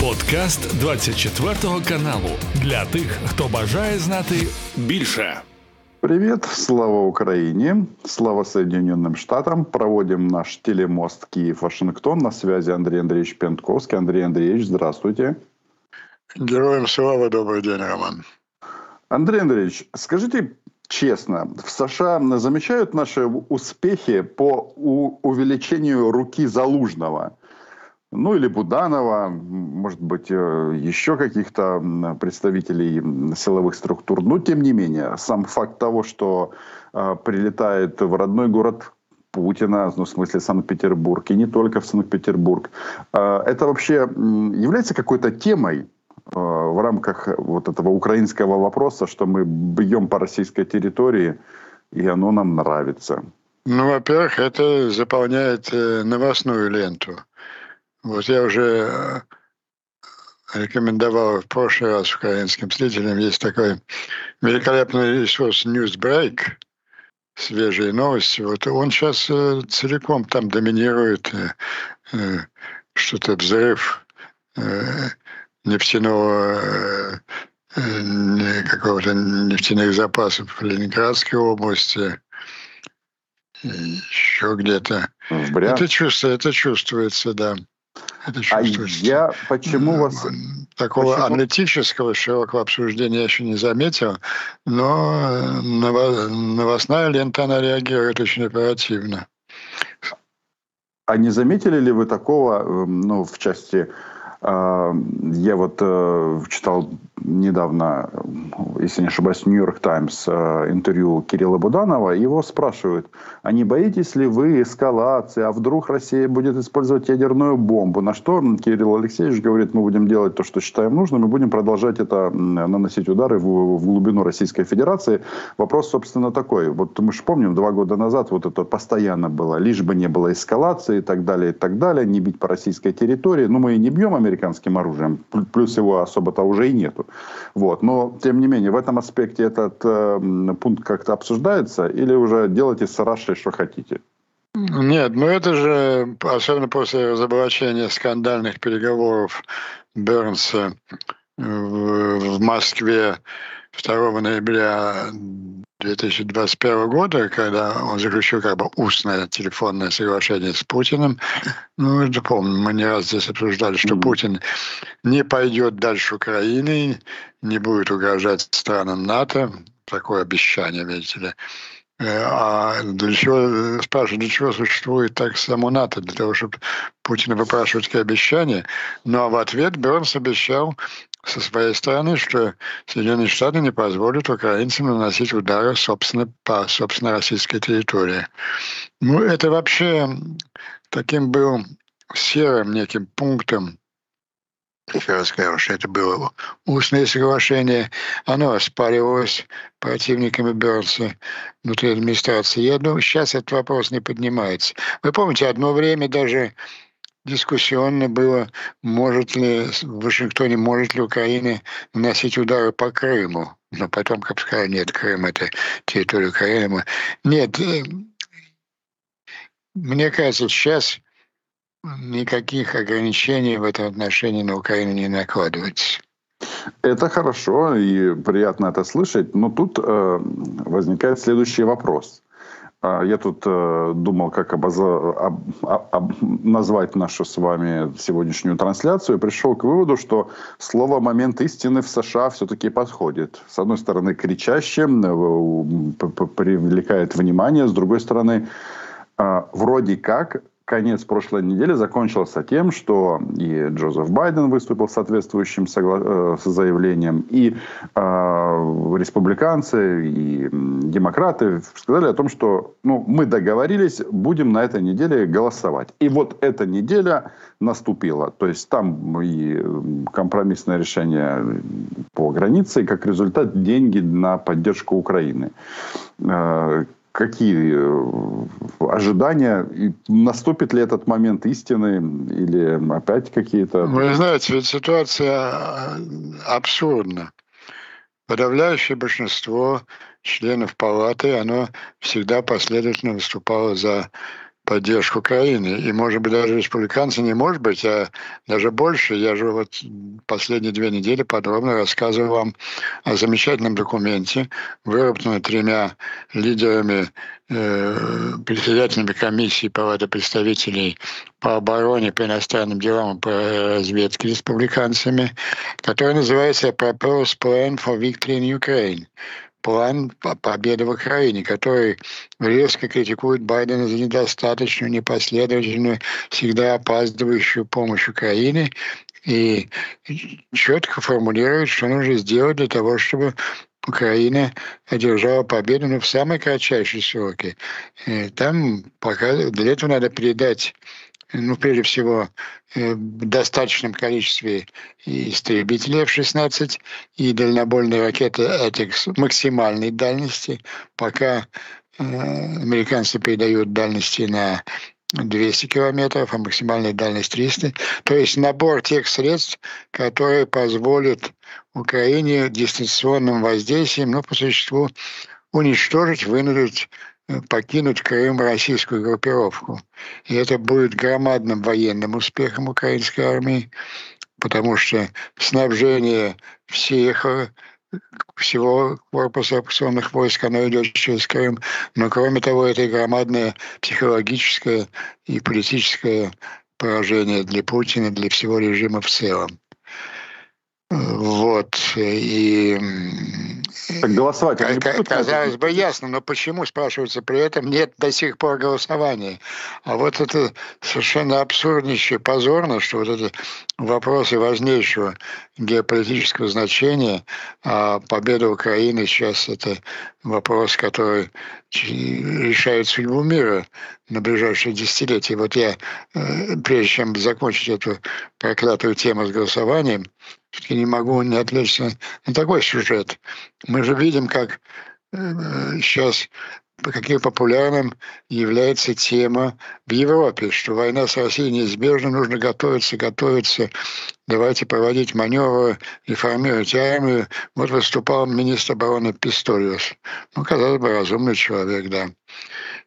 Подкаст 24 каналу для тих, хто бажає знати більше. Привет, слава Украине, слава Соединенным Штатам. Проводим наш телемост Киев-Вашингтон. На связи Андрей Андреевич Пентковский. Андрей Андреевич, здравствуйте. Героям слава, добрый день, Роман. Андрей Андреевич, скажите честно, в США замечают наши успехи по увеличению руки Залужного? Ну или Буданова, может быть, э, еще каких-то представителей силовых структур. Но, тем не менее, сам факт того, что э, прилетает в родной город Путина, ну, в смысле Санкт-Петербург, и не только в Санкт-Петербург, э, это вообще является какой-то темой в рамках вот этого украинского вопроса, что мы бьем по российской территории, и оно нам нравится? Ну, во-первых, это заполняет новостную ленту. Вот я уже э, рекомендовал в прошлый раз украинским зрителям. Есть такой великолепный ресурс Newsbreak, свежие новости. Вот он сейчас э, целиком там доминирует э, что-то взрыв нефтяного какого-то нефтяных запасов в Ленинградской области, еще где-то. Это чувствуется, это чувствуется, да. Это а я почему вас... Такого почему? аналитического широкого обсуждения я еще не заметил, но новостная лента, она реагирует очень оперативно. А не заметили ли вы такого, эм, ну, в части а, я вот э, читал недавно, если не ошибаюсь, Нью-Йорк Таймс э, интервью Кирилла Буданова. Его спрашивают, а не боитесь ли вы эскалации, а вдруг Россия будет использовать ядерную бомбу? На что Кирилл Алексеевич говорит, мы будем делать то, что считаем нужным, и будем продолжать это наносить удары в, в глубину Российской Федерации. Вопрос, собственно, такой. Вот мы же помним, два года назад вот это постоянно было, лишь бы не было эскалации и так далее, и так далее, не бить по российской территории. Ну, мы и не бьем американским оружием, плюс его особо-то уже и нету. Вот. Но, тем не менее, в этом аспекте этот э, пункт как-то обсуждается или уже делайте с Рашей, что хотите? Нет, ну это же, особенно после разоблачения скандальных переговоров Бернса в, в Москве 2 ноября 2021 года, когда он заключил как бы устное телефонное соглашение с Путиным. Ну, это помню, мы не раз здесь обсуждали, что mm-hmm. Путин не пойдет дальше Украины, не будет угрожать странам НАТО. Такое обещание, видите ли. Э, а для чего, спрашивают, для чего существует так само НАТО? Для того, чтобы Путина выпрашивать такие обещания. Ну а в ответ Бернс обещал со своей стороны, что Соединенные Штаты не позволят украинцам наносить удары собственно, по собственно российской территории. Ну, это вообще таким был серым неким пунктом еще раз скажу, что это было устное соглашение. Оно оспаривалось противниками Бернса внутри администрации. Я думаю, сейчас этот вопрос не поднимается. Вы помните, одно время даже дискуссионно было, может ли в Вашингтоне, может ли Украина наносить удары по Крыму. Но потом, как сказали, нет, Крым – это территория Украины. Нет, э, мне кажется, сейчас никаких ограничений в этом отношении на Украину не накладывается. Это хорошо и приятно это слышать, но тут э, возникает следующий вопрос. А, я тут э, думал, как обоза... об... Об... назвать нашу с вами сегодняшнюю трансляцию, и пришел к выводу, что слово «момент истины» в США все-таки подходит. С одной стороны, кричаще, э, привлекает внимание, с другой стороны, э, вроде как конец прошлой недели закончился тем, что и Джозеф Байден выступил с соответствующим согла- э, заявлением, и э, республиканцы, и демократы сказали о том, что ну, мы договорились, будем на этой неделе голосовать. И вот эта неделя наступила. То есть там и компромиссное решение по границе, и как результат деньги на поддержку Украины э, какие э, ожидания? Наступит ли этот момент истины или опять какие-то... Вы знаете, ведь ситуация э, абсурдна. Подавляющее большинство членов палаты, оно всегда последовательно выступало за поддержку Украины. И, может быть, даже республиканцы не может быть, а даже больше. Я же вот последние две недели подробно рассказывал вам о замечательном документе, выработанном тремя лидерами, э, председателями комиссии Палаты представителей по обороне, по иностранным делам и по разведке республиканцами, который называется «Proposed Plan for Victory in Ukraine» план победы в Украине, который резко критикует Байдена за недостаточную, непоследовательную, всегда опаздывающую помощь Украине и четко формулирует, что нужно сделать для того, чтобы Украина одержала победу ну, в самые кратчайшие сроки. Там пока для этого надо передать ну, прежде всего, э, в достаточном количестве истребителей F-16 и дальнобойные ракеты «Атикс» максимальной дальности, пока э, американцы передают дальности на 200 километров, а максимальная дальность 300. То есть набор тех средств, которые позволят Украине дистанционным воздействием, ну, по существу, уничтожить, вынудить покинуть Крым российскую группировку. И это будет громадным военным успехом украинской армии, потому что снабжение всех всего корпуса оккупационных войск, оно идет через Крым. Но кроме того, это громадное психологическое и политическое поражение для Путина, для всего режима в целом. Вот. И так голосовать Казалось бы, ясно, но почему, спрашивается, при этом нет до сих пор голосования? А вот это совершенно абсурднейшее, позорно, что вот это вопросы важнейшего геополитического значения, а победа Украины сейчас это вопрос, который решает судьбу мира на ближайшие десятилетия. Вот я, э, прежде чем закончить эту проклятую тему с голосованием, все-таки не могу не отвлечься на такой сюжет. Мы же видим, как сейчас э, каким популярным является тема в Европе, что война с Россией неизбежна, нужно готовиться, готовиться, давайте проводить маневры, реформировать армию. Вот выступал министр обороны Писториус. Ну, казалось бы, разумный человек, да.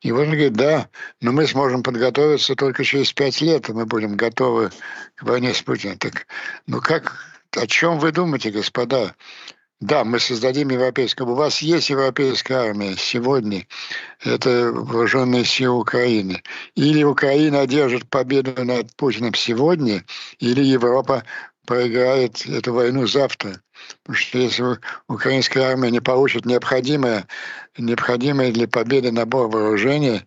И вот он говорит, да, но мы сможем подготовиться только через пять лет, и мы будем готовы к войне с Путиным. Так, ну как о чем вы думаете, господа? Да, мы создадим европейскую. У вас есть европейская армия сегодня. Это вооруженные силы Украины. Или Украина одержит победу над Путиным сегодня, или Европа проиграет эту войну завтра. Потому что если украинская армия не получит необходимое, необходимое для победы набор вооружения,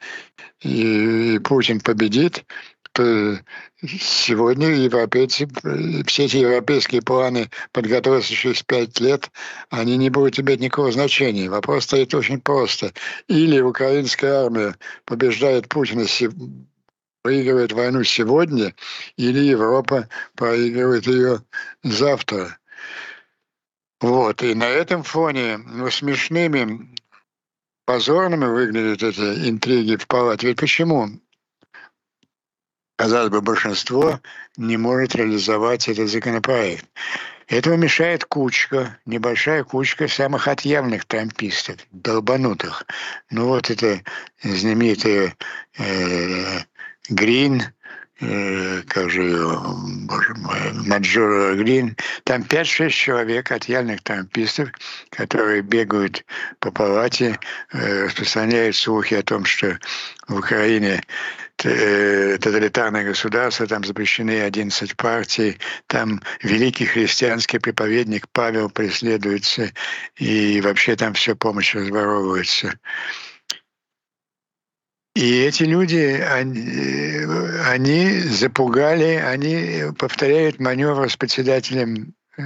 и, и Путин победит, сегодня европейцы, все эти европейские планы подготовиться через пять лет, они не будут иметь никакого значения. Вопрос стоит очень просто. Или украинская армия побеждает Путина проигрывает войну сегодня, или Европа проигрывает ее завтра. Вот. И на этом фоне ну, смешными, позорными выглядят эти интриги в палате. Ведь почему? Казалось бы, большинство не может реализовать этот законопроект. Этого мешает кучка, небольшая кучка самых отъявленных трампистов, долбанутых. Ну вот это знаменитый э, Грин, э, как же его, боже мой, Маджора Грин, там 5-6 человек отъявленных трампистов, которые бегают по палате, э, распространяют слухи о том, что в Украине тоталитарное государство, там запрещены 11 партий, там великий христианский проповедник Павел преследуется, и вообще там все помощь разворовывается. И эти люди, они, они запугали, они повторяют маневр с председателем э,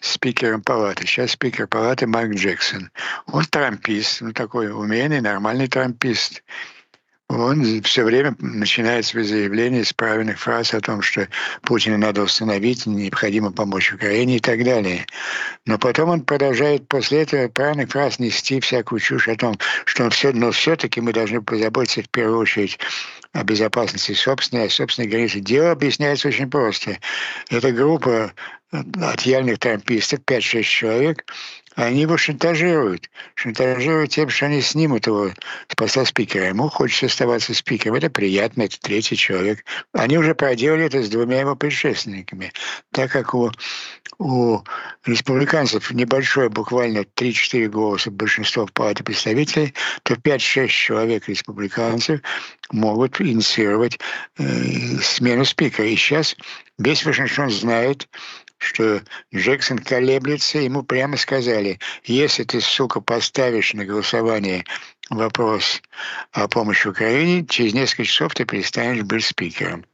спикером палаты. Сейчас спикер палаты Майк Джексон. Он трампист, ну такой умеренный, нормальный трампист он все время начинает свои заявления с правильных фраз о том, что Путина надо установить, необходимо помочь Украине и так далее. Но потом он продолжает после этого правильных фраз нести всякую чушь о том, что он все, но все-таки мы должны позаботиться в первую очередь о безопасности собственной, о собственной границе. Дело объясняется очень просто. Это группа от явных трампистов, 5-6 человек, они его шантажируют. Шантажируют тем, что они снимут его с поста спикера. Ему хочется оставаться спикером. Это приятно, это третий человек. Они уже проделали это с двумя его предшественниками. Так как у, у республиканцев небольшое, буквально 3-4 голоса большинство в Палате представителей, то 5-6 человек республиканцев могут инициировать э, смену спикера. И сейчас весь Вашингтон знает, что Джексон колеблется, ему прямо сказали, если ты, сука, поставишь на голосование вопрос о помощи Украине, через несколько часов ты перестанешь быть спикером.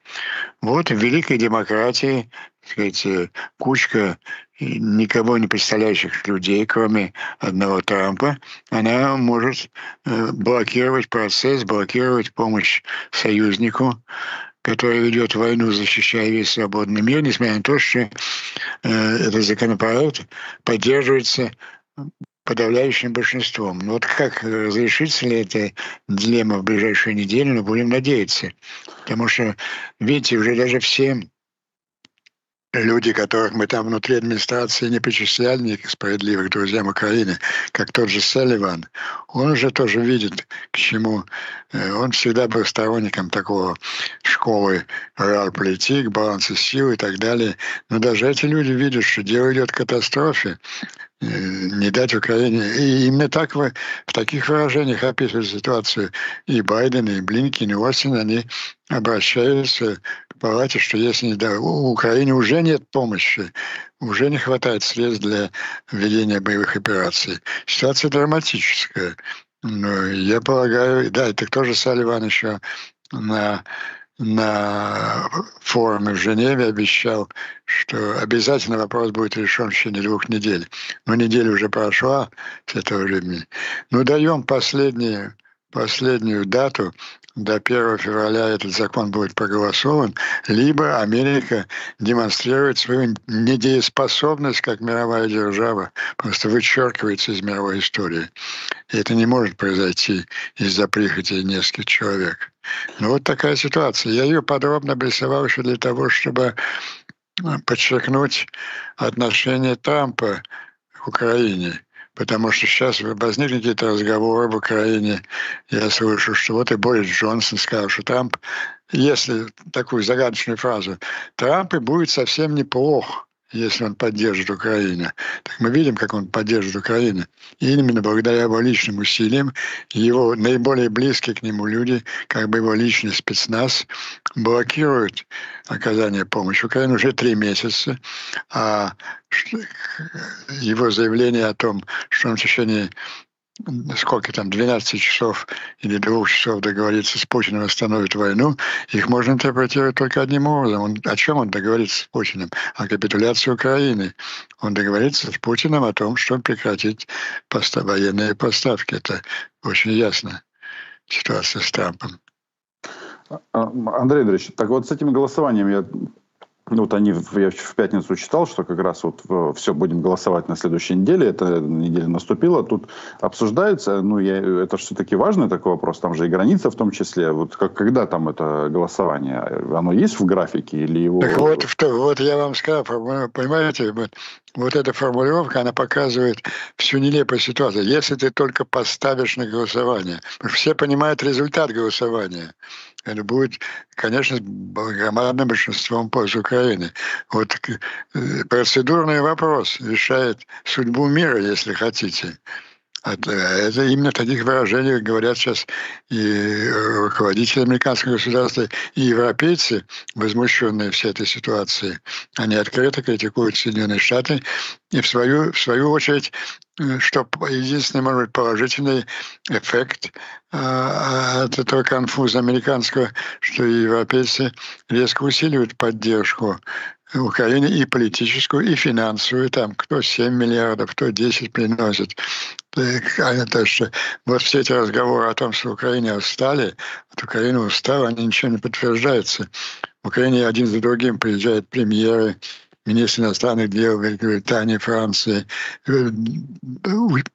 Вот в великой демократии сказать, э, кучка никого не представляющих людей, кроме одного Трампа, она может э, блокировать процесс, блокировать помощь союзнику, который ведет войну, защищая весь свободный мир, несмотря на то, что э, этот законопроект поддерживается подавляющим большинством. Но вот как разрешится ли эта дилемма в ближайшую неделю, мы будем надеяться. Потому что, видите, уже даже все люди, которых мы там внутри администрации не причисляли ни к справедливых друзьям Украины, как тот же Селливан, он уже тоже видит, к чему. Э, он всегда был сторонником такого школы реал-политик, баланса сил и так далее. Но даже эти люди видят, что дело идет к катастрофе, э, не дать Украине. И именно так вы в таких выражениях описывают ситуацию и Байден, и Блинкин, и Остин, они обращаются палате, что если да, у Украине уже нет помощи, уже не хватает средств для ведения боевых операций. Ситуация драматическая. Но я полагаю, да, это кто же Салливан еще на на форуме в Женеве обещал, что обязательно вопрос будет решен в течение двух недель. Но неделя уже прошла с этого времени. Ну, даем последнюю, последнюю дату до 1 февраля этот закон будет проголосован, либо Америка демонстрирует свою недееспособность как мировая держава, просто вычеркивается из мировой истории. И это не может произойти из-за прихоти нескольких человек. Ну вот такая ситуация. Я ее подробно обрисовал еще для того, чтобы подчеркнуть отношение Трампа к Украине потому что сейчас возникли какие-то разговоры в Украине. Я слышу, что вот и Борис Джонсон сказал, что Трамп, если такую загадочную фразу, Трамп и будет совсем неплохо если он поддержит Украину. Так мы видим, как он поддержит Украину. И именно благодаря его личным усилиям, его наиболее близкие к нему люди, как бы его личный спецназ, блокируют оказание помощи Украине уже три месяца. А его заявление о том, что он в течение сколько там, 12 часов или двух часов договориться с Путиным остановить войну, их можно интерпретировать только одним образом. Он, о чем он договорится с Путиным? О капитуляции Украины. Он договорится с Путиным о том, что прекратить поста, военные поставки. Это очень ясно ситуация с Трампом. А, Андрей Андреевич, так вот с этим голосованием я вот они, я в пятницу читал, что как раз вот э, все будем голосовать на следующей неделе, эта неделя наступила, тут обсуждается, ну, я, это все-таки важный такой вопрос, там же и граница в том числе, вот как, когда там это голосование, оно есть в графике или его... Так вот, вот я вам сказал, понимаете, вот, вот эта формулировка, она показывает всю нелепую ситуацию. Если ты только поставишь на голосование, все понимают результат голосования, это будет, конечно, громадным большинством пользу Украины. Вот э, процедурный вопрос решает судьбу мира, если хотите. Это именно таких выражениях говорят сейчас и руководители американского государства, и европейцы, возмущенные всей этой ситуацией. Они открыто критикуют Соединенные Штаты и в свою, в свою очередь что единственный, может быть, положительный эффект э, от этого конфуза американского, что европейцы резко усиливают поддержку Украине и политическую, и финансовую, там кто 7 миллиардов, кто 10 приносит. Это что, вот все эти разговоры о том, что Украине устали, от Украины устала, они ничего не подтверждаются. В Украине один за другим приезжают премьеры, министр иностранных дел Великобритании, Франции, э,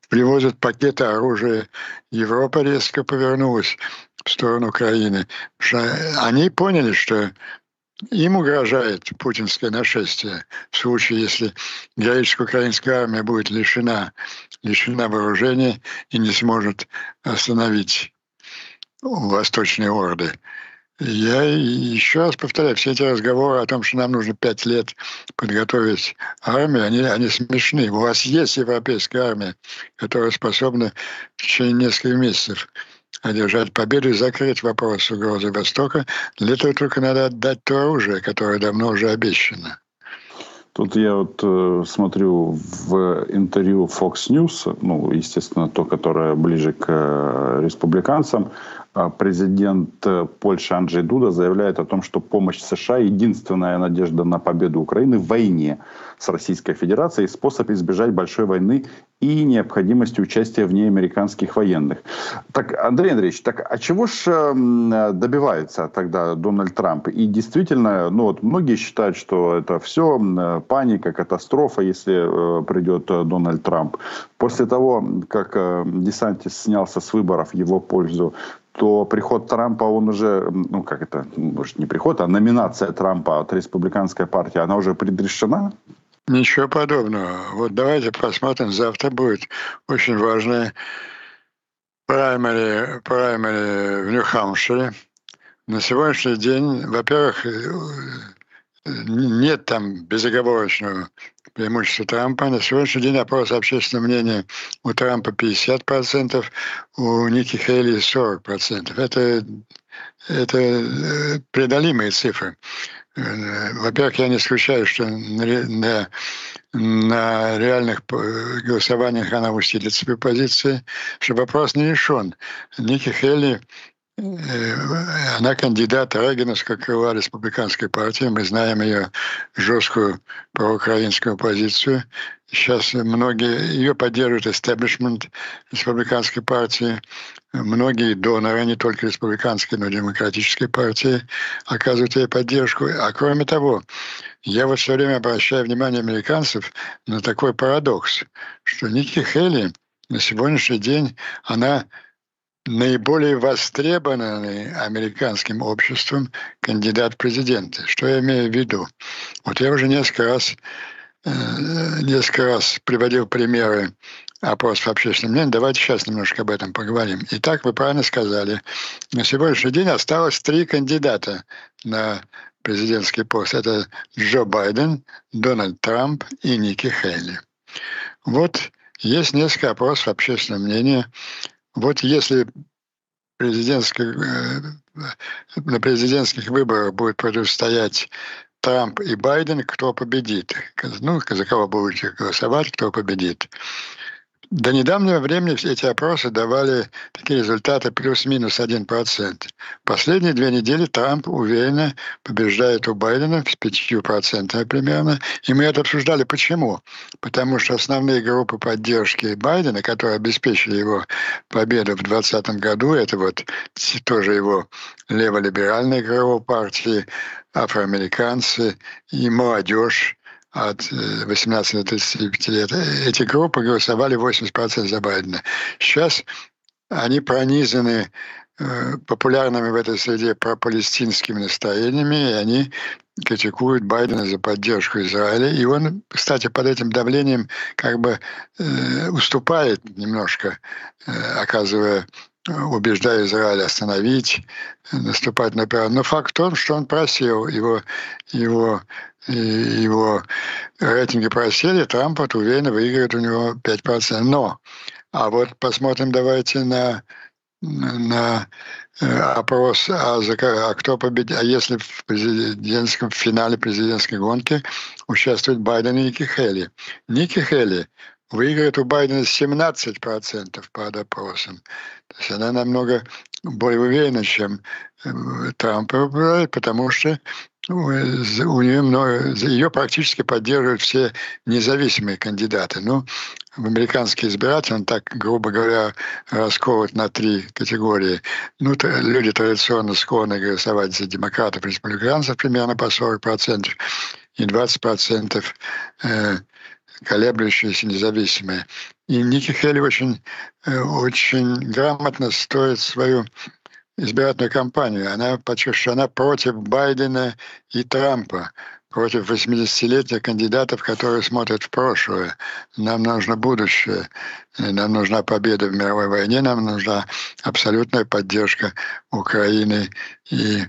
привозят пакеты оружия. Европа резко повернулась в сторону Украины. Они поняли, что им угрожает путинское нашествие в случае, если героическая украинская армия будет лишена, лишена вооружения и не сможет остановить восточные орды. Я еще раз повторяю, все эти разговоры о том, что нам нужно пять лет подготовить армию, они, они смешны. У вас есть европейская армия, которая способна в течение нескольких месяцев одержать победу и закрыть вопрос угрозы Востока. Для этого только надо отдать то оружие, которое давно уже обещано. Тут я вот э, смотрю в интервью Fox News, ну, естественно, то, которое ближе к э, республиканцам, президент э, Польши Анджей Дуда заявляет о том, что помощь США – единственная надежда на победу Украины в войне с Российской Федерацией, способ избежать большой войны и необходимости участия в ней американских военных. Так, Андрей Андреевич, так а чего же э, добивается тогда Дональд Трамп? И действительно, ну вот многие считают, что это все э, паника, катастрофа, если придет Дональд Трамп. После того, как Десантис снялся с выборов в его пользу, то приход Трампа, он уже, ну как это, может не приход, а номинация Трампа от республиканской партии, она уже предрешена? Ничего подобного. Вот давайте посмотрим, завтра будет очень важное праймери, праймери в Нью-Хампшире. На сегодняшний день, во-первых, нет там безоговорочного преимущества Трампа. На сегодняшний день опрос общественного мнения у Трампа 50%, у Ники Хейли 40%. Это, это э, преодолимые цифры. Э, во-первых, я не исключаю, что на, на реальных э, голосованиях она усилит свои позиции, что вопрос не решен. Ники Хейли Э, она кандидат Региновского крыла республиканской партии. Мы знаем ее жесткую проукраинскую позицию. Сейчас многие ее поддерживают истеблишмент республиканской партии. Многие доноры, не только республиканской, но и демократической партии, оказывают ей поддержку. А кроме того, я вот все время обращаю внимание американцев на такой парадокс, что Ники Хелли на сегодняшний день она наиболее востребованный американским обществом кандидат в президенты. Что я имею в виду? Вот я уже несколько раз, э, несколько раз приводил примеры опросов общественного мнения. Давайте сейчас немножко об этом поговорим. Итак, вы правильно сказали, на сегодняшний день осталось три кандидата на президентский пост. Это Джо Байден, Дональд Трамп и Ники Хейли. Вот есть несколько опросов общественного мнения, вот если президентских, э, на президентских выборах будет противостоять Трамп и Байден, кто победит? Ну, за кого будете голосовать, кто победит? До недавнего времени эти опросы давали такие результаты плюс-минус 1%. Последние две недели Трамп уверенно побеждает у Байдена с 5% примерно. И мы это обсуждали. Почему? Потому что основные группы поддержки Байдена, которые обеспечили его победу в 2020 году, это вот тоже его леволиберальные крыло партии, афроамериканцы и молодежь, от 18 э, до 35 лет. Эти группы голосовали 80% за Байдена. Сейчас они пронизаны э, популярными в этой среде пропалестинскими настроениями, и они критикуют Байдена за поддержку Израиля. И он, кстати, под этим давлением как бы э, уступает немножко, э, оказывая убеждая Израиль остановить, наступать на пиар. Но факт в том, что он просил его, его его рейтинги просели, Трамп вот уверенно выиграет у него 5%. Но, а вот посмотрим давайте на, на э, опрос, а, за, а кто победит, а если в президентском в финале президентской гонки участвует Байден и Ники Хелли. Ники Хелли выиграет у Байдена 17% по опросам. То есть она намного более чем э, Трамп, потому что у нее много, ее практически поддерживают все независимые кандидаты. Ну, в американский избиратель, он так, грубо говоря, расковывает на три категории. Ну, люди традиционно склонны голосовать за демократов, республиканцев примерно по 40%, и 20% э, колеблющиеся, независимые. И Ники Хелли очень, э, очень грамотно стоит свою избирательную кампанию. Она что она против Байдена и Трампа, против 80-летних кандидатов, которые смотрят в прошлое. Нам нужно будущее, нам нужна победа в мировой войне, нам нужна абсолютная поддержка Украины и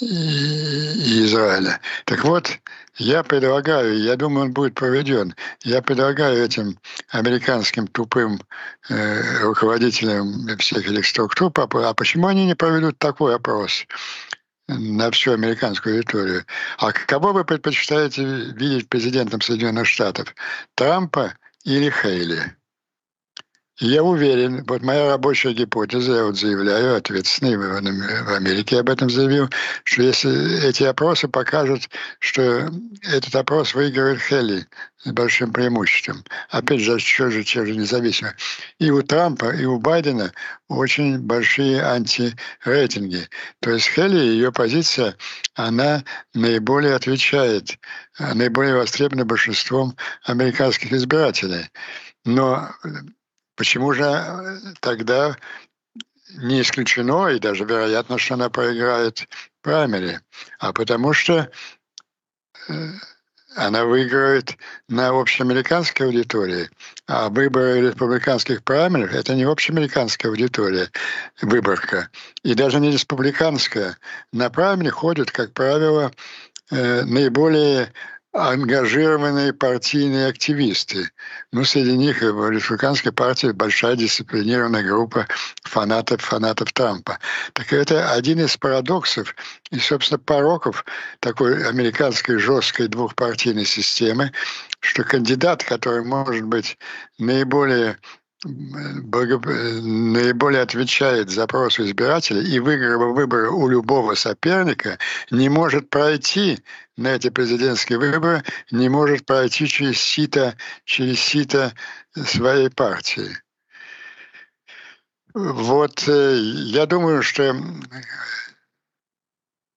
и Израиля. Так вот, я предлагаю, я думаю, он будет проведен, я предлагаю этим американским тупым э, руководителям всех этих структур, а почему они не проведут такой опрос на всю американскую аудиторию? А кого вы предпочитаете видеть президентом Соединенных Штатов? Трампа или Хейли? Я уверен, вот моя рабочая гипотеза, я вот заявляю, ответственный в Америке об этом заявил, что если эти опросы покажут, что этот опрос выигрывает Хелли с большим преимуществом, опять же, что же, че же независимо, и у Трампа, и у Байдена очень большие антирейтинги. То есть Хелли, ее позиция, она наиболее отвечает, наиболее востребована большинством американских избирателей. Но Почему же э, тогда не исключено, и даже вероятно, что она проиграет праймере? А потому что э, она выиграет на общеамериканской аудитории, а выборы республиканских праймеров – это не общеамериканская аудитория, выборка, и даже не республиканская. На праймере ходят, как правило, э, наиболее ангажированные партийные активисты. Ну, среди них в республиканской партии большая дисциплинированная группа фанатов, фанатов Трампа. Так это один из парадоксов и, собственно, пороков такой американской жесткой двухпартийной системы, что кандидат, который может быть наиболее наиболее отвечает запросу избирателя и выиграв выборы у любого соперника, не может пройти на эти президентские выборы, не может пройти через сито, через сито своей партии. Вот э, я думаю, что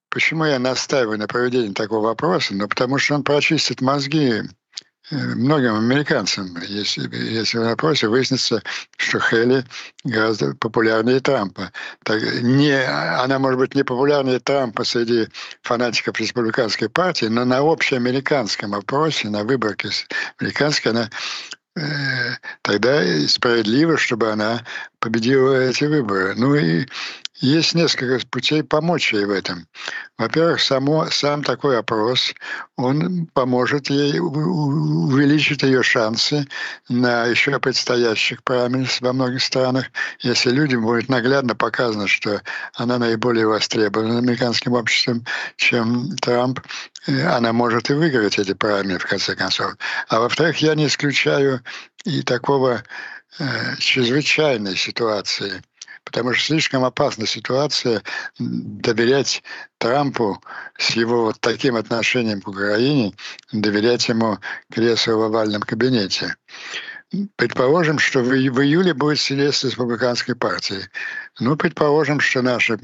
почему я настаиваю на проведении такого вопроса? Ну, потому что он прочистит мозги многим американцам, если, если в вопросе выяснится, что Хелли гораздо популярнее Трампа. Так, не, она может быть не популярнее Трампа среди фанатиков республиканской партии, но на общеамериканском опросе, на выборке американской, она э, тогда справедливо, чтобы она победила эти выборы. Ну и есть несколько путей помочь ей в этом. Во-первых, само, сам такой опрос, он поможет ей увеличить ее шансы на еще предстоящих праймерис во многих странах, если людям будет наглядно показано, что она наиболее востребована американским обществом, чем Трамп, она может и выиграть эти праймеры в конце концов. А во-вторых, я не исключаю и такого э, чрезвычайной ситуации – потому что слишком опасна ситуация доверять Трампу с его вот таким отношением к Украине, доверять ему кресло в овальном кабинете. Предположим, что в, июле будет съезд республиканской партии. Ну, предположим, что наши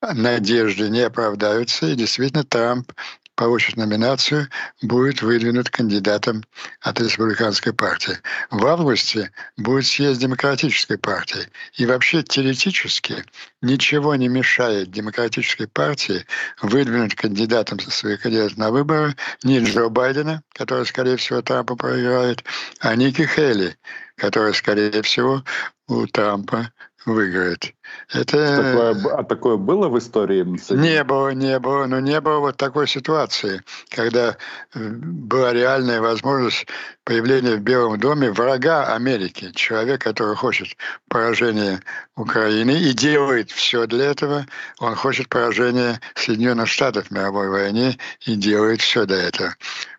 надежды не оправдаются, и действительно Трамп получит номинацию, будет выдвинут кандидатом от республиканской партии. В августе будет съезд демократической партии. И вообще теоретически ничего не мешает демократической партии выдвинуть кандидатом со своих кандидатов на выборы не Джо Байдена, который, скорее всего, Трампа проиграет, а Ники Хейли, который, скорее всего, у Трампа выиграет. Это... Такое, а такое было в истории? Не было, не было. Но не было вот такой ситуации, когда э, была реальная возможность появления в Белом доме врага Америки, человек, который хочет поражения Украины и делает все для этого. Он хочет поражения Соединенных Штатов в мировой войне и делает все для этого.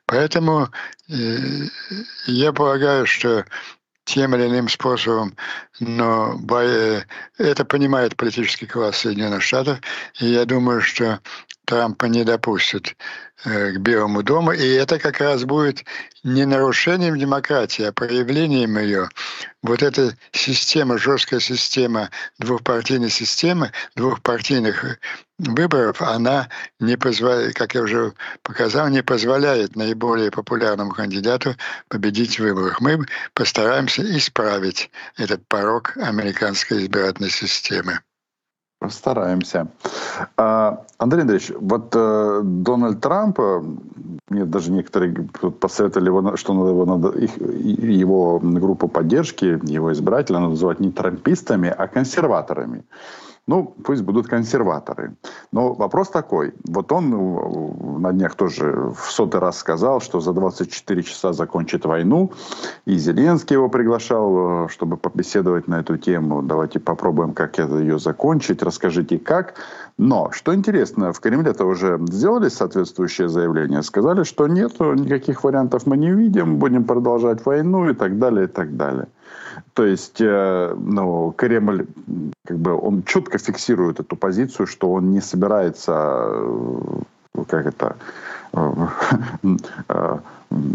Поэтому э, я полагаю, что тем или иным способом, но это понимает политический класс Соединенных Штатов, и я думаю, что Трампа не допустят э, к Белому дому, и это как раз будет не нарушением демократии, а проявлением ее. Вот эта система, жесткая система, двухпартийной системы, двухпартийных выборов, она не позволяет, как я уже показал, не позволяет наиболее популярному кандидату победить в выборах. Мы постараемся исправить этот порог американской избирательной системы. Постараемся. А, Андрей Андреевич, вот э, Дональд Трамп, э, мне даже некоторые посоветовали, его, что надо его, надо, их, его группу поддержки, его избирателя надо называть не трампистами, а консерваторами. Ну, пусть будут консерваторы. Но вопрос такой. Вот он э, на днях тоже в сотый раз сказал, что за 24 часа закончит войну. И Зеленский его приглашал, э, чтобы побеседовать на эту тему. Давайте попробуем, как ее закончить. Расскажите, как. Но, что интересно, в Кремле-то уже сделали соответствующее заявление. Сказали, что нет, никаких вариантов мы не видим, будем продолжать войну и так далее, и так далее. То есть, э, ну, Кремль, как бы, он четко фиксирует эту позицию, что он не собирается, э, как это, э,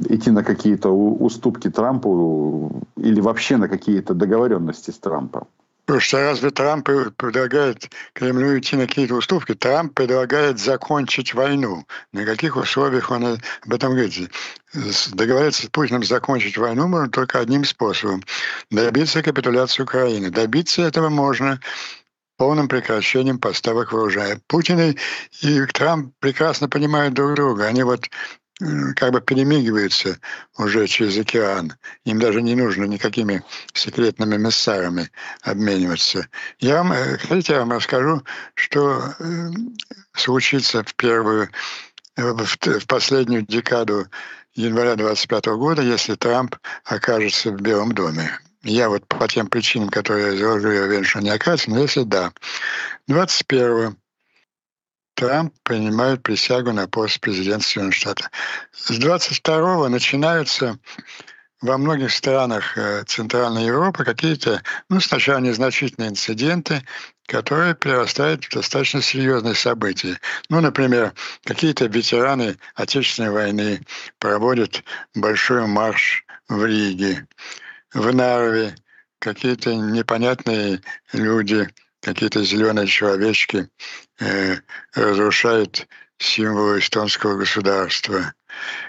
идти на какие-то уступки Трампу или вообще на какие-то договоренности с Трампом. Потому что разве Трамп предлагает Кремлю идти на какие-то уступки? Трамп предлагает закончить войну. На каких условиях он об этом говорит? Договориться с Путиным закончить войну можно только одним способом. Добиться капитуляции Украины. Добиться этого можно полным прекращением поставок вооружения. Путин и, Трамп прекрасно понимают друг друга. Они вот как бы перемигиваются уже через океан. Им даже не нужно никакими секретными мессарами обмениваться. Я вам, э, хотите, я вам расскажу, что э, случится в первую, в последнюю декаду января 25 года, если Трамп окажется в Белом доме. Я вот по тем причинам, которые я изложу, я уверен, что не окажется, но если да. 21 Трамп принимает присягу на пост президента Соединенных Штатов. С 22-го начинаются во многих странах э, Центральной Европы какие-то, ну, сначала незначительные инциденты, которые перерастают в достаточно серьезные события. Ну, например, какие-то ветераны Отечественной войны проводят большой марш в Риге. В Нарве какие-то непонятные люди какие-то зеленые человечки э, разрушают символы эстонского государства.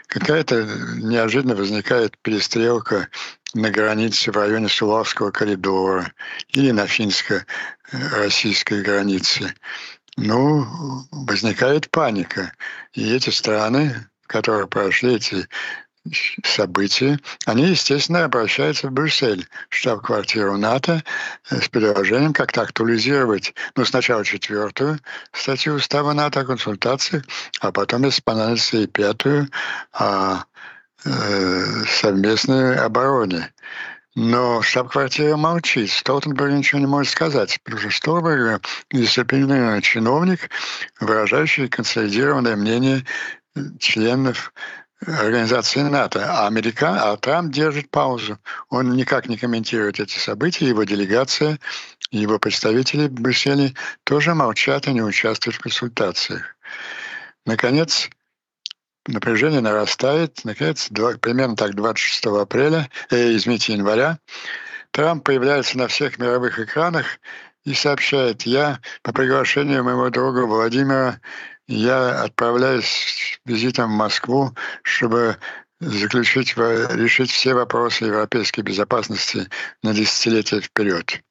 Какая-то неожиданно возникает перестрелка на границе в районе Сулавского коридора или на финско-российской границе. Ну, возникает паника. И эти страны, которые прошли эти события, они, естественно, обращаются в Брюссель, штаб-квартиру НАТО, э, с предложением как-то актуализировать, ну, сначала четвертую статью устава НАТО о консультации, а потом, если понадобится, и пятую о э, совместной обороне. Но штаб-квартира молчит. Столтенберг ничего не может сказать, потому что Столтенберг – дисциплинированный чиновник, выражающий консолидированное мнение членов организации НАТО, а, Америка, а Трамп держит паузу. Он никак не комментирует эти события, его делегация, его представители в Брюсселе тоже молчат и не участвуют в консультациях. Наконец, напряжение нарастает. Наконец, два, примерно так 26 апреля, э, извините, января, Трамп появляется на всех мировых экранах и сообщает, я по приглашению моего друга Владимира я отправляюсь визитом в Москву, чтобы заключить, решить все вопросы европейской безопасности на десятилетия вперед.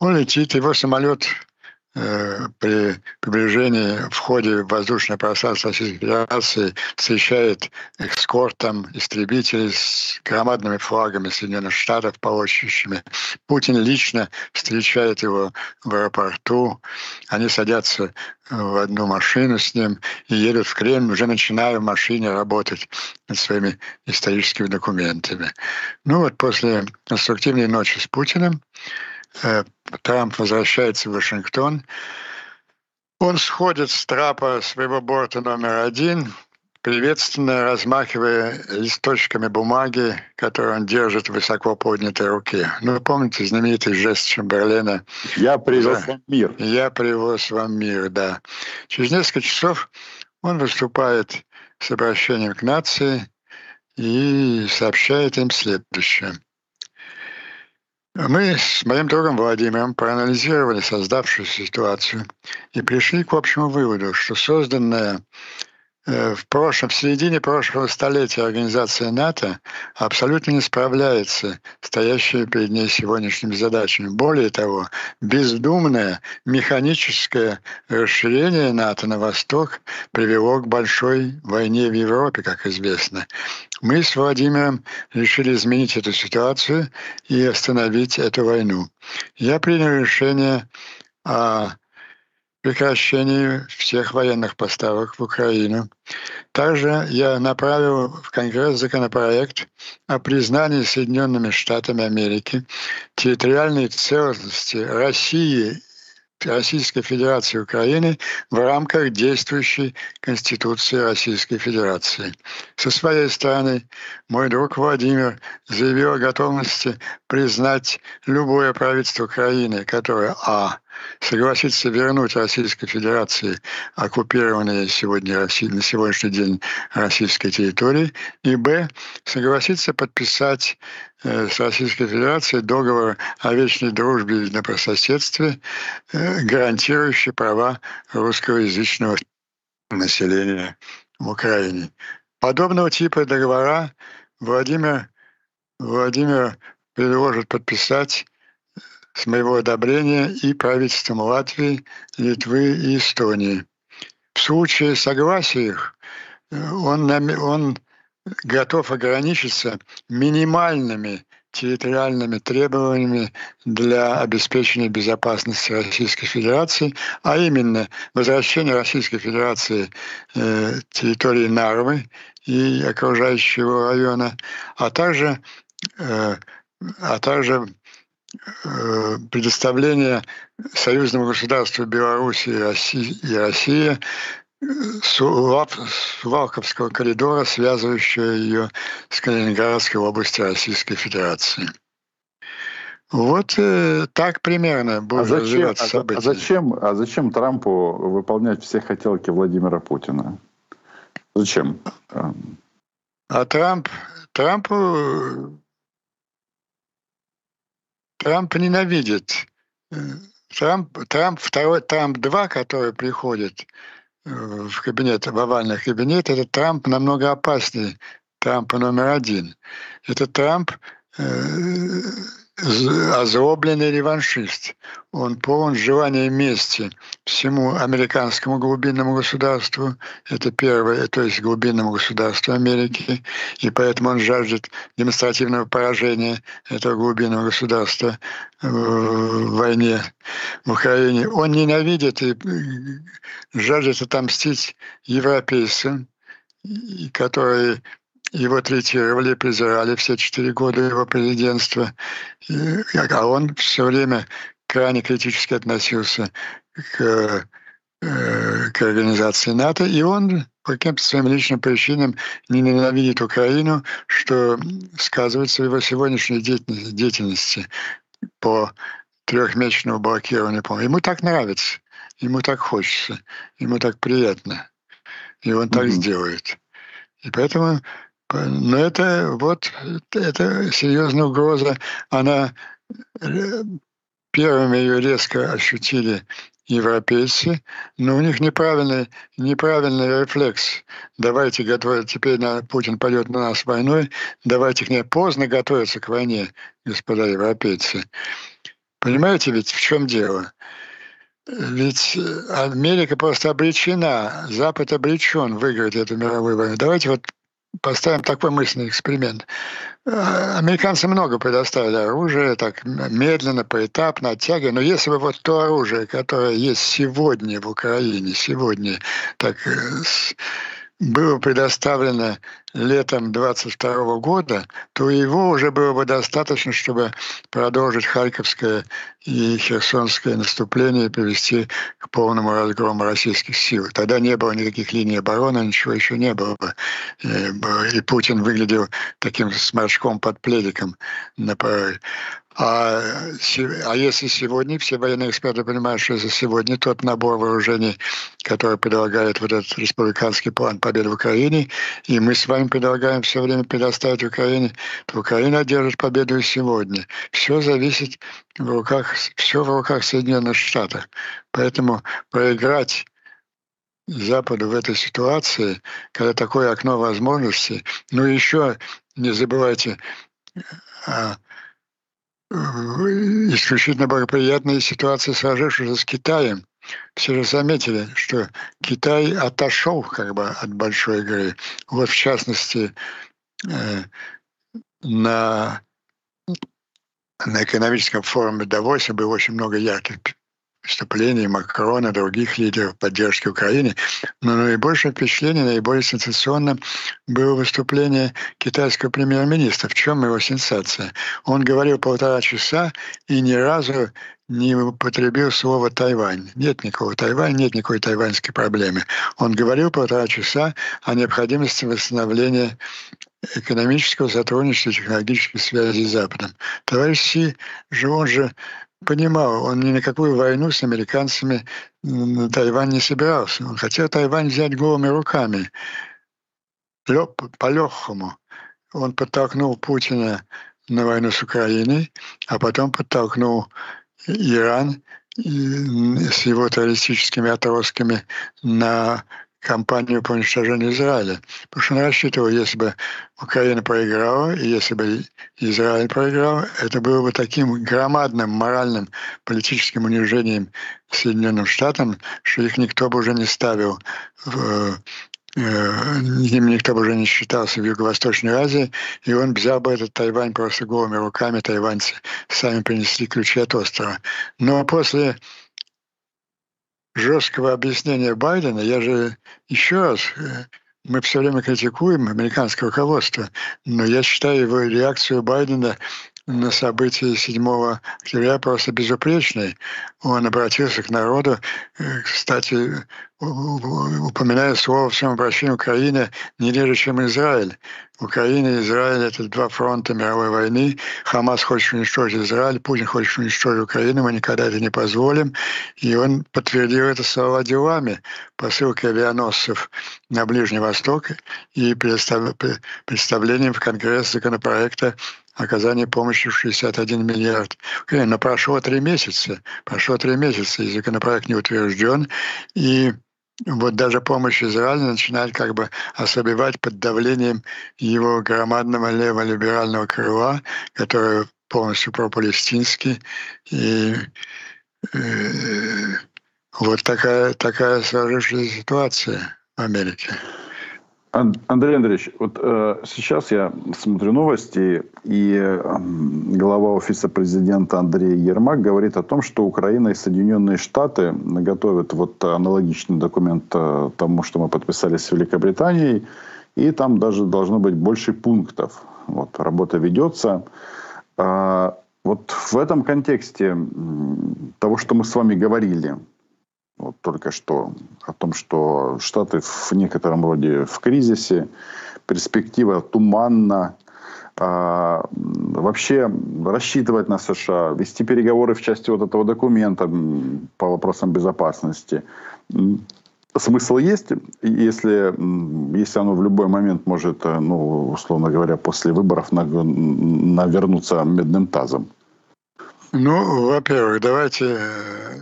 Он летит, его самолет при приближении в ходе воздушного пространства Российской Федерации встречает эскортом истребителей с громадными флагами Соединенных Штатов, полощущими. Путин лично встречает его в аэропорту. Они садятся в одну машину с ним и едут в Кремль, уже начиная в машине работать над своими историческими документами. Ну вот после конструктивной ночи с Путиным Э, Трамп возвращается в Вашингтон. Он сходит с трапа своего борта номер один, приветственно размахивая листочками бумаги, которые он держит в высоко поднятой руке. Ну, вы помните знаменитый жест Чемберлена? «Я привез вам мир». «Я привез вам мир», да. Через несколько часов он выступает с обращением к нации и сообщает им следующее. Мы с моим другом Владимиром проанализировали создавшуюся ситуацию и пришли к общему выводу, что созданная в прошлом, в середине прошлого столетия организация НАТО абсолютно не справляется с стоящими перед ней сегодняшними задачами. Более того, бездумное механическое расширение НАТО на восток привело к большой войне в Европе, как известно. Мы с Владимиром решили изменить эту ситуацию и остановить эту войну. Я принял решение о прекращении всех военных поставок в Украину. Также я направил в Конгресс законопроект о признании Соединенными Штатами Америки территориальной целостности России Российской Федерации Украины в рамках действующей Конституции Российской Федерации. Со своей стороны, мой друг Владимир заявил о готовности признать любое правительство Украины, которое а согласится вернуть Российской Федерации оккупированные сегодня на сегодняшний день российской территории, и б. согласится подписать э, с Российской Федерацией договор о вечной дружбе и добрососедстве, э, гарантирующий права русскоязычного населения в Украине. Подобного типа договора Владимир, Владимир предложит подписать с моего одобрения и правительством Латвии, Литвы и Эстонии. В случае согласия их э, он, он готов ограничиться минимальными территориальными требованиями для обеспечения безопасности Российской Федерации, а именно возвращение Российской Федерации э, территории Нарвы и окружающего района, а также, э, а также предоставление союзному государству Беларуси и России, и России Сувалковского коридора, связывающего ее с Калининградской областью Российской Федерации. Вот э, так примерно будет а зачем, развиваться а события. А зачем, а зачем Трампу выполнять все хотелки Владимира Путина? Зачем? А Трамп, Трампу Трамп ненавидит. Э, Трамп, Трамп, второй Трамп 2, который приходит э, в кабинет, в овальный кабинет, это Трамп намного опаснее Трампа номер один. Это Трамп э, озлобленный реваншист. Он полон желания мести всему американскому глубинному государству. Это первое, то есть глубинному государству Америки. И поэтому он жаждет демонстративного поражения этого глубинного государства в войне в Украине. Он ненавидит и жаждет отомстить европейцам, которые его третировали, презирали все четыре года его президентства. И, а он все время крайне критически относился к, э, к организации НАТО. И он по каким-то своим личным причинам не ненавидит Украину, что сказывается в его сегодняшней деятельности по трехмесячному блокированию. Ему так нравится, ему так хочется, ему так приятно. И он mm-hmm. так сделает. И поэтому но это вот это серьезная угроза. Она э, первыми ее резко ощутили европейцы, но у них неправильный, неправильный рефлекс. Давайте готовить, теперь на, Путин пойдет на нас войной, давайте к ней поздно готовиться к войне, господа европейцы. Понимаете ведь в чем дело? Ведь Америка просто обречена, Запад обречен выиграть эту мировую войну. Давайте вот поставим такой мысленный эксперимент. Э, американцы много предоставили оружия, так медленно, поэтапно, оттягивая. Но если бы вот то оружие, которое есть сегодня в Украине, сегодня так э, было предоставлено летом 22 года, то его уже было бы достаточно, чтобы продолжить Харьковское и Херсонское наступление и привести к полному разгрому российских сил. Тогда не было никаких линий обороны, ничего еще не было бы. И, и Путин выглядел таким сморчком под пледиком. А, а если сегодня, все военные эксперты понимают, что за сегодня тот набор вооружений, который предлагает вот этот республиканский план победы в Украине, и мы с вами предлагаем все время предоставить Украине, то Украина одержит победу и сегодня. Все зависит в руках, все в руках Соединенных Штатов. Поэтому проиграть Западу в этой ситуации, когда такое окно возможностей. Ну еще не забывайте о исключительно благоприятной ситуации, сложившейся с Китаем. Все же заметили, что Китай отошел как бы от большой игры. Вот в частности э, на на экономическом форуме Давосе было очень много ярких выступлений Макрона, других лидеров поддержки Украины. Но наибольшее впечатление, наиболее сенсационным было выступление китайского премьер-министра. В чем его сенсация? Он говорил полтора часа и ни разу не употребил слово «Тайвань». Нет никакого Тайваня, нет никакой тайваньской проблемы. Он говорил полтора часа о необходимости восстановления экономического сотрудничества и технологических связей с Западом. Товарищ Си же, он же понимал, он ни на какую войну с американцами на Тайвань не собирался. Он хотел Тайвань взять голыми руками, по-легкому. Он подтолкнул Путина на войну с Украиной, а потом подтолкнул Иран с его террористическими отростками на кампанию по уничтожению Израиля. Потому что он рассчитывал, если бы Украина проиграла, и если бы Израиль проиграл, это было бы таким громадным моральным политическим унижением Соединенным Штатам, что их никто бы уже не ставил в э, им никто бы уже не считался в Юго-Восточной Азии, и он взял бы этот Тайвань просто голыми руками, тайваньцы сами принесли ключи от острова. Но после жесткого объяснения Байдена, я же еще раз, э, мы все время критикуем американское руководство, но я считаю его реакцию Байдена на события 7 октября просто безупречной. Он обратился к народу, э, кстати, упоминая слово в своем обращении Украине не реже, чем Израиль. Украина и Израиль — это два фронта мировой войны. Хамас хочет уничтожить Израиль, Путин хочет уничтожить Украину, мы никогда это не позволим. И он подтвердил это слова делами, посылкой авианосцев на Ближний Восток и представлением в Конгресс законопроекта оказание помощи в 61 миллиард. Но прошло три месяца, прошло три месяца, и законопроект не утвержден, и вот даже помощь Израилю начинает как бы ослабевать под давлением его громадного леволиберального крыла, которое полностью пропалестинский. И э, вот такая, такая сложившаяся ситуация в Америке. Андрей Андреевич, вот э, сейчас я смотрю новости, и э, глава офиса президента Андрей Ермак говорит о том, что Украина и Соединенные Штаты готовят вот аналогичный документ э, тому, что мы подписали с Великобританией, и там даже должно быть больше пунктов. Вот, работа ведется. Э, вот в этом контексте того, что мы с вами говорили, вот только что о том, что Штаты в некотором роде в кризисе, перспектива туманна, а, вообще рассчитывать на США, вести переговоры в части вот этого документа по вопросам безопасности. Смысл есть, если, если оно в любой момент может, э, ну, условно говоря, после выборов навернуться медным тазом? Ну, во-первых, давайте э,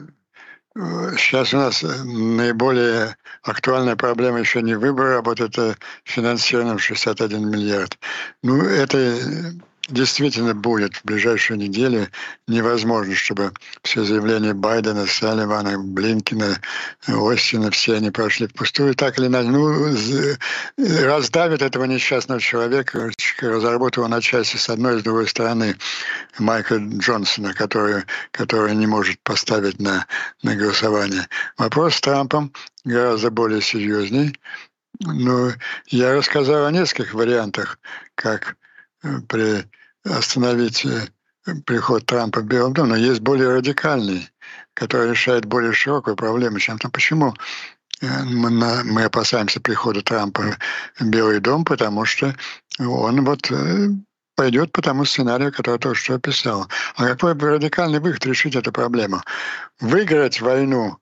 Сейчас у нас э, наиболее актуальная проблема еще не выборы, а вот это финансирование в 61 миллиард. Ну, это действительно будет в ближайшую неделю невозможно, чтобы все заявления Байдена, Салливана, Блинкина, Остина, все они прошли впустую. Так или иначе, ну, раздавит этого несчастного человека, разработал на части с одной и с другой стороны Майка Джонсона, который, который не может поставить на, на голосование. Вопрос с Трампом гораздо более серьезный. Но я рассказал о нескольких вариантах, как э, при остановить э, приход Трампа в Белый дом, но есть более радикальный, который решает более широкую проблему, чем там. Почему э, мы, мы опасаемся прихода Трампа в Белый дом? Потому что он вот э, пойдет по тому сценарию, который я только что описал. А какой бы радикальный выход решить эту проблему? Выиграть войну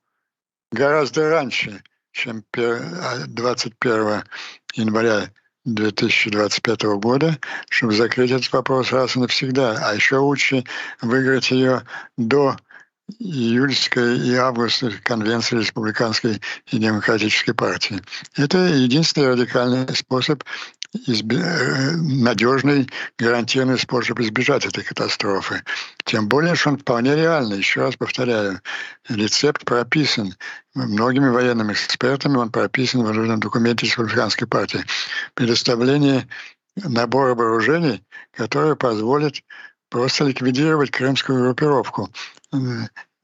гораздо раньше, чем 21 а, января 2025 года, чтобы закрыть этот вопрос раз и навсегда. А еще лучше выиграть ее до июльской и августской конвенции республиканской и демократической партии. Это единственный радикальный способ изб... Э, надежный, гарантированный способ избежать этой катастрофы. Тем более, что он вполне реальный. Еще раз повторяю, рецепт прописан многими военными экспертами, он прописан в военном документе республиканской партии. Предоставление набора вооружений, которое позволит просто ликвидировать крымскую группировку. Э,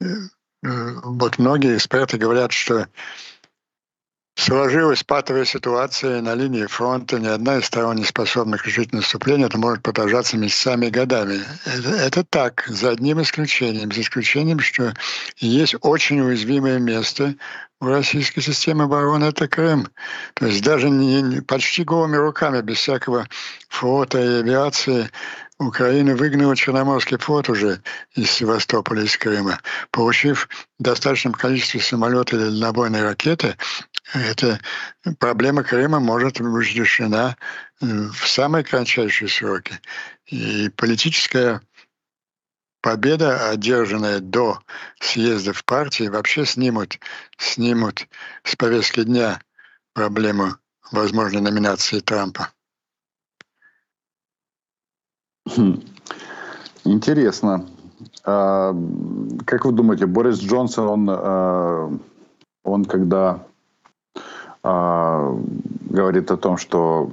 э, вот многие эксперты говорят, что сложилась патовая ситуация на линии фронта, ни одна из сторон не способна к решительному наступлению, это может продолжаться месяцами и годами. Это, это так, за одним исключением, за исключением, что есть очень уязвимое место у российской системы обороны, это Крым. То есть даже не, почти голыми руками, без всякого флота и авиации, Украина выгнала Черноморский флот уже из Севастополя, из Крыма, получив в достаточном количестве самолеты или дальнобойные ракеты, эта проблема Крыма может быть решена э, в самые кратчайшие сроки. И политическая победа, одержанная до съездов партии, вообще снимут, снимут с повестки дня проблему возможной номинации Трампа. Хм. Интересно. А, как вы думаете, Борис Джонсон, он, а, он когда а, говорит о том, что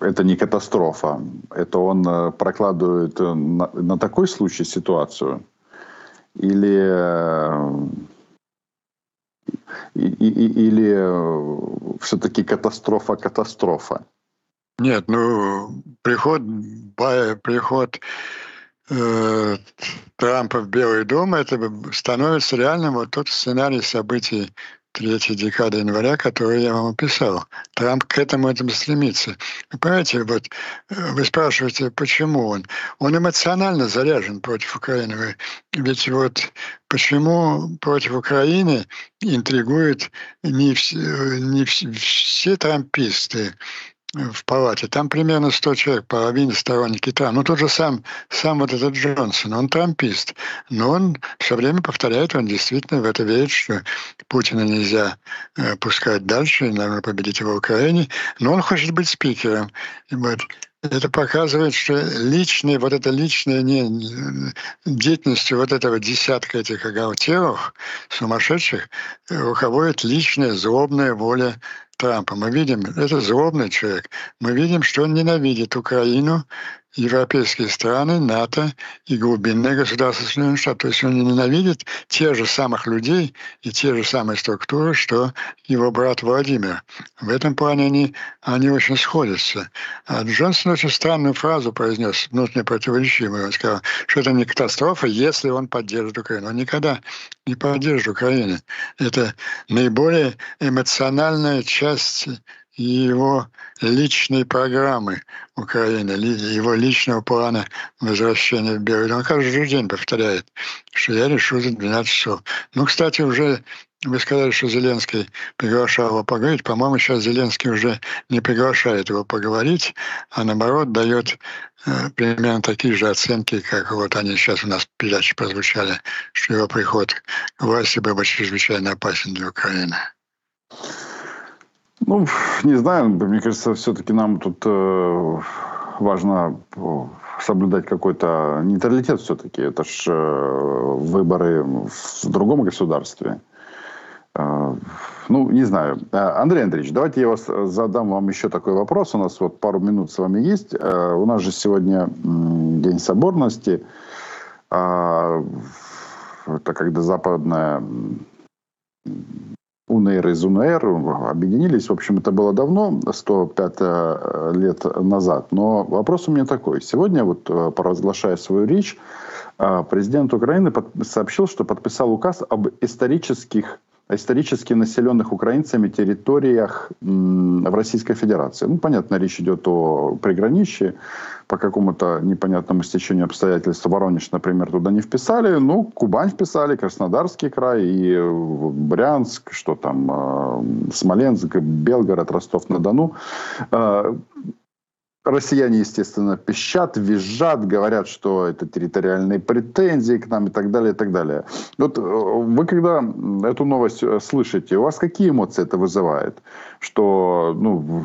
это не катастрофа, это он э, прокладывает на, на такой случай ситуацию, или и, и, или все-таки катастрофа катастрофа? Нет, ну приход, приход э, Трампа в Белый дом, это становится реальным вот тот сценарий событий третьей декады января, которую я вам описал. Трамп к этому этому стремится. Вы понимаете, вот э, вы спрашиваете, почему он? Он эмоционально заряжен против Украины. Ведь вот почему против Украины интригуют не, все, не все трамписты, в палате. Там примерно 100 человек, половина сторонники Трампа. Ну, тот же сам, сам вот этот Джонсон, он трампист. Но он все время повторяет, он действительно в это верит, что Путина нельзя э, пускать дальше, и, наверное, победить его в Украине. Но он хочет быть спикером. И вот это показывает, что личная, вот эта личная не, деятельностью вот этого десятка этих оголтеров, сумасшедших, руководит личная злобная воля Трампа. Мы видим, это злобный человек. Мы видим, что он ненавидит Украину, европейские страны, НАТО и глубинные государства Соединенных Штатов. То есть он ненавидит тех же самых людей и те же самые структуры, что его брат Владимир. В этом плане они, они очень сходятся. А Джонсон очень странную фразу произнес, внутренне противоречивую. Он сказал, что это не катастрофа, если он поддержит Украину. Он никогда не поддержит Украину. Это наиболее эмоциональная часть его личной программы Украины, его личного плана возвращения в Белый Он каждый день повторяет, что я решу за 12 часов. Ну, кстати, уже вы сказали, что Зеленский приглашал его поговорить. По-моему, сейчас Зеленский уже не приглашает его поговорить, а наоборот дает э, примерно такие же оценки, как вот они сейчас у нас в передаче прозвучали, что его приход к власти был бы чрезвычайно опасен для Украины. Ну, не знаю, мне кажется, все-таки нам тут э, важно э, соблюдать какой-то нейтралитет все-таки. Это ж э, выборы в другом государстве. Э, ну, не знаю. Э, Андрей Андреевич, давайте я вас задам вам еще такой вопрос. У нас вот пару минут с вами есть. Э, у нас же сегодня День соборности. Э, это когда западная УНР и ЗУНР объединились. В общем, это было давно, 105 э, лет назад. Но вопрос у меня такой. Сегодня, вот э, провозглашая свою речь, э, президент Украины сообщил, что подписал указ об исторических исторически населенных украинцами территориях в Российской Федерации. Ну, понятно, речь идет о приграничье. По какому-то непонятному стечению обстоятельств Воронеж, например, туда не вписали. Ну, Кубань вписали, Краснодарский край и Брянск, что там, э, Смоленск, Белгород, Ростов-на-Дону. Россияне, естественно, пищат, визжат, говорят, что это территориальные претензии к нам и так далее, и так далее. Вот э, вы когда эту новость э, слышите, у вас какие эмоции это вызывает? Что, ну,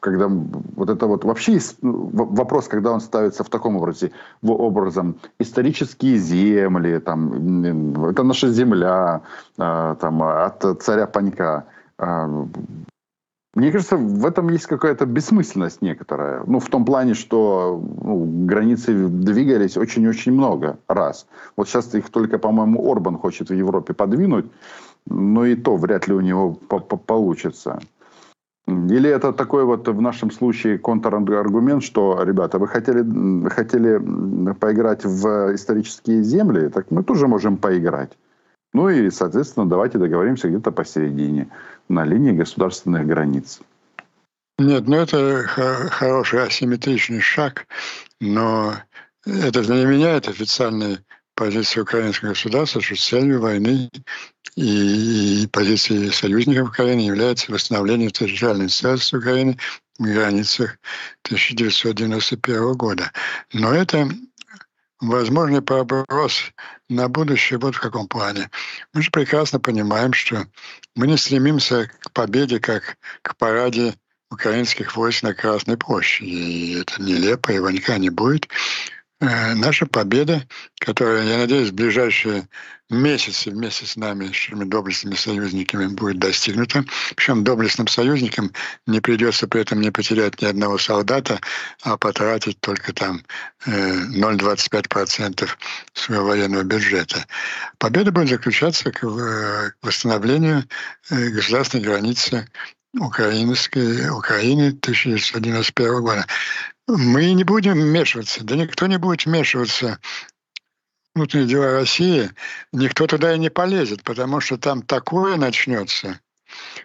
когда вот это вот вообще ну, вопрос, когда он ставится в таком образе, в образом исторические земли, там, это наша земля, э, там, от царя Панька. Мне кажется, в этом есть какая-то бессмысленность некоторая. Ну, в том плане, что ну, границы двигались очень-очень много раз. Вот сейчас их только, по-моему, Орбан хочет в Европе подвинуть, но и то вряд ли у него получится. Или это такой вот в нашем случае контраргумент, что, ребята, вы хотели, хотели поиграть в исторические земли, так мы тоже можем поиграть. Ну и, соответственно, давайте договоримся где-то посередине, на линии государственных границ. Нет, ну это хороший асимметричный шаг, но это не меняет официальной позиции украинского государства, что целью войны и, и позиции союзников Украины является восстановление территориальной целостности Украины в границах 1991 года. Но это возможный проброс на будущее вот в каком плане. Мы же прекрасно понимаем, что мы не стремимся к победе, как к параде украинских войск на Красной площади. И это нелепо, его никогда не будет. Э, наша победа, которая, я надеюсь, в ближайшие месяцы вместе с нами, с нашими доблестными союзниками, будет достигнута. Причем доблестным союзникам не придется при этом не потерять ни одного солдата, а потратить только там 0,25% э, своего военного бюджета. Победа будет заключаться восстановлению э, государственной границы украинской, Украины 1991 года. Мы не будем вмешиваться, да никто не будет вмешиваться внутренние дела России, никто туда и не полезет, потому что там такое начнется,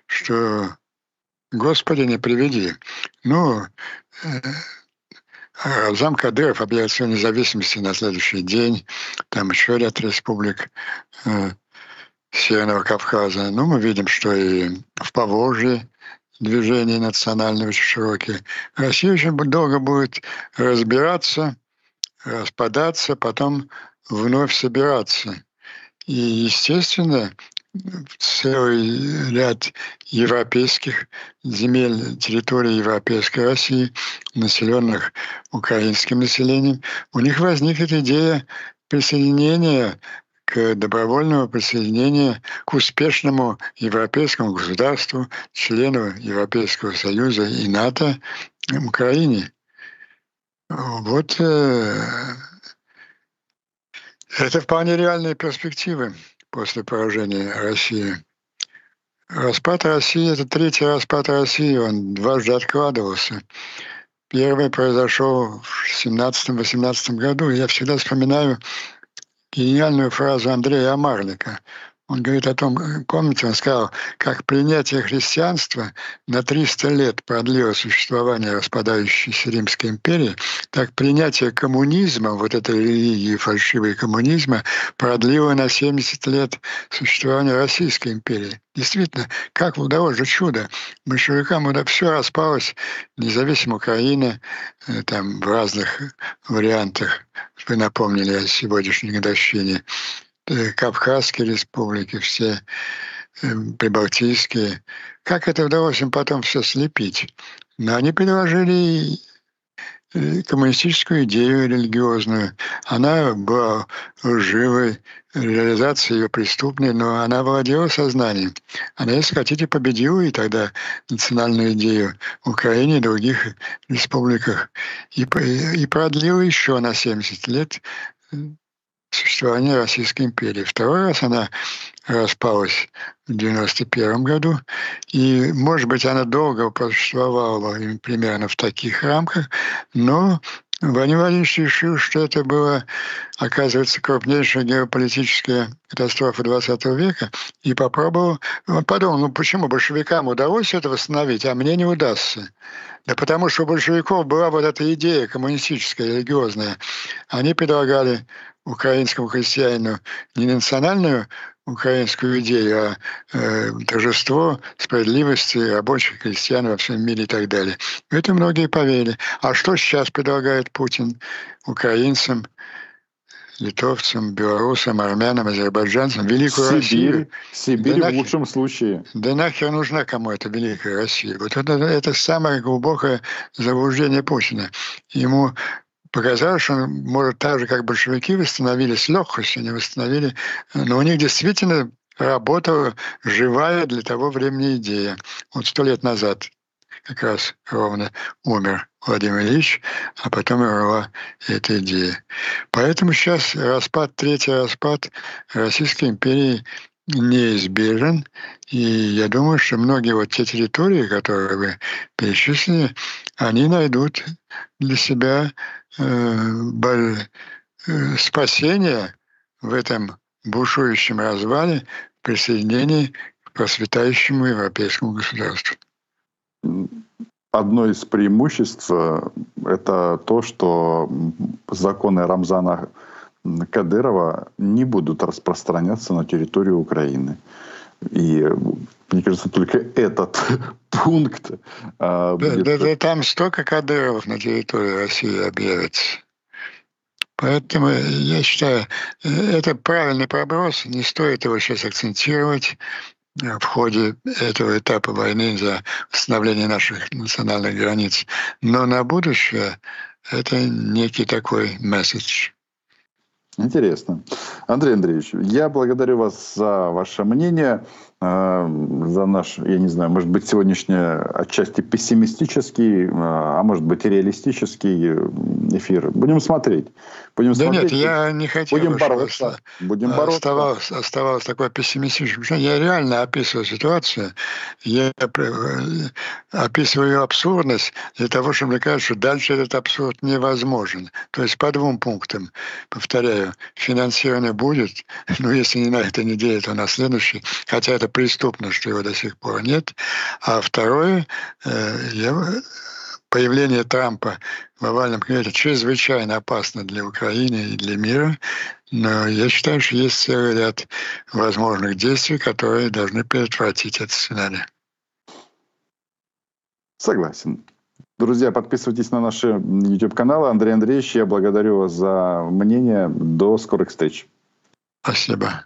что, Господи, не приведи. Ну, э, Рамзан Кадыров объявил свою независимость на следующий день, там еще ряд республик э, Северного Кавказа. Ну, мы видим, что и в Поволжье движения национальные очень широкие. Россия очень долго будет разбираться, распадаться, потом вновь собираться. И, естественно, целый ряд европейских земель, территорий Европейской России, населенных украинским населением, у них возникнет идея присоединения к добровольному присоединению к успешному европейскому государству, члену Европейского Союза и НАТО Украине. Вот э, это вполне реальные перспективы после поражения России. Распад России – это третий распад России, он дважды откладывался. Первый произошел в 17-18 году. Я всегда вспоминаю гениальную фразу Андрея Амарлика. Он говорит о том, помните, он сказал, как принятие христианства на 300 лет продлило существование распадающейся Римской империи, так принятие коммунизма, вот этой религии фальшивой коммунизма, продлило на 70 лет существование Российской империи. Действительно, как удалось же чудо. Большевикам это все распалось, независимо Украина, э, там в разных вариантах. Вы напомнили о сегодняшней годовщине. Э, Кавказские республики, все э, прибалтийские. Как это удалось им потом все слепить? Но они предложили э, коммунистическую идею религиозную. Она была лживой, реализация ее преступной, но она владела сознанием. Она, если хотите, победила и тогда национальную идею в Украине и других республиках и, и продлила еще на 70 лет существования Российской империи. Второй раз она распалась в 91 году, и, может быть, она долго просуществовала примерно в таких рамках, но Владимирович решил, что это было, оказывается, крупнейшее геополитическое катастрофы 20 века и попробовал, он подумал, ну почему большевикам удалось это восстановить, а мне не удастся. Да потому что у большевиков была вот эта идея коммунистическая, религиозная. Они предлагали украинскому христианину не национальную украинскую идею, а э, торжество справедливости рабочих крестьян во всем мире и так далее. Это многие поверили. А что сейчас предлагает Путин украинцам, литовцам, белорусам, армянам, азербайджанцам, великую Сибирь, Россию. Сибирь да в лучшем случае. Да нахер нужна кому эта великая Россия? Вот это, это самое глубокое заблуждение Путина. Ему показалось, что он может так же, как большевики восстановили с легкостью, они восстановили, но у них действительно работала живая для того времени идея. Вот сто лет назад как раз ровно умер Владимир Ильич, а потом умерла эта идея. Поэтому сейчас распад, третий распад Российской империи неизбежен. И я думаю, что многие вот те территории, которые вы перечислили, они найдут для себя э, э, спасение в этом бушующем развале присоединении к процветающему европейскому государству одно из преимуществ э, – это то, что законы Рамзана Кадырова не будут распространяться на территорию Украины. И мне кажется, только этот пункт... Да, будет... да, да, там столько Кадыровых на территории России объявится. Поэтому я считаю, э, это правильный проброс, не стоит его сейчас акцентировать в ходе этого этапа войны за восстановление наших национальных границ. Но на будущее это некий такой месседж. Интересно. Андрей Андреевич, я благодарю вас за ваше мнение. А, за наш, я не знаю, может быть, сегодняшний отчасти пессимистический, а, а может быть, и реалистический эфир. Будем смотреть. Будем да смотреть. нет, я не хотел, Будем бороться. Будем бороться. Оставалось, оставалось такое пессимистическое. Я реально описываю ситуацию. Я описываю ее абсурдность для того, чтобы мне кажется, что дальше этот абсурд невозможен. То есть по двум пунктам. Повторяю, финансирование будет, но если не на этой неделе, то на следующей. Хотя это преступно, что его до сих пор нет. А второе, э, появление Трампа в овальном кабинете чрезвычайно опасно для Украины и для мира. Но я считаю, что есть целый ряд возможных действий, которые должны предотвратить этот сценарий. Согласен. Друзья, подписывайтесь на наши YouTube-каналы. Андрей Андреевич, я благодарю вас за мнение. До скорых встреч. Спасибо.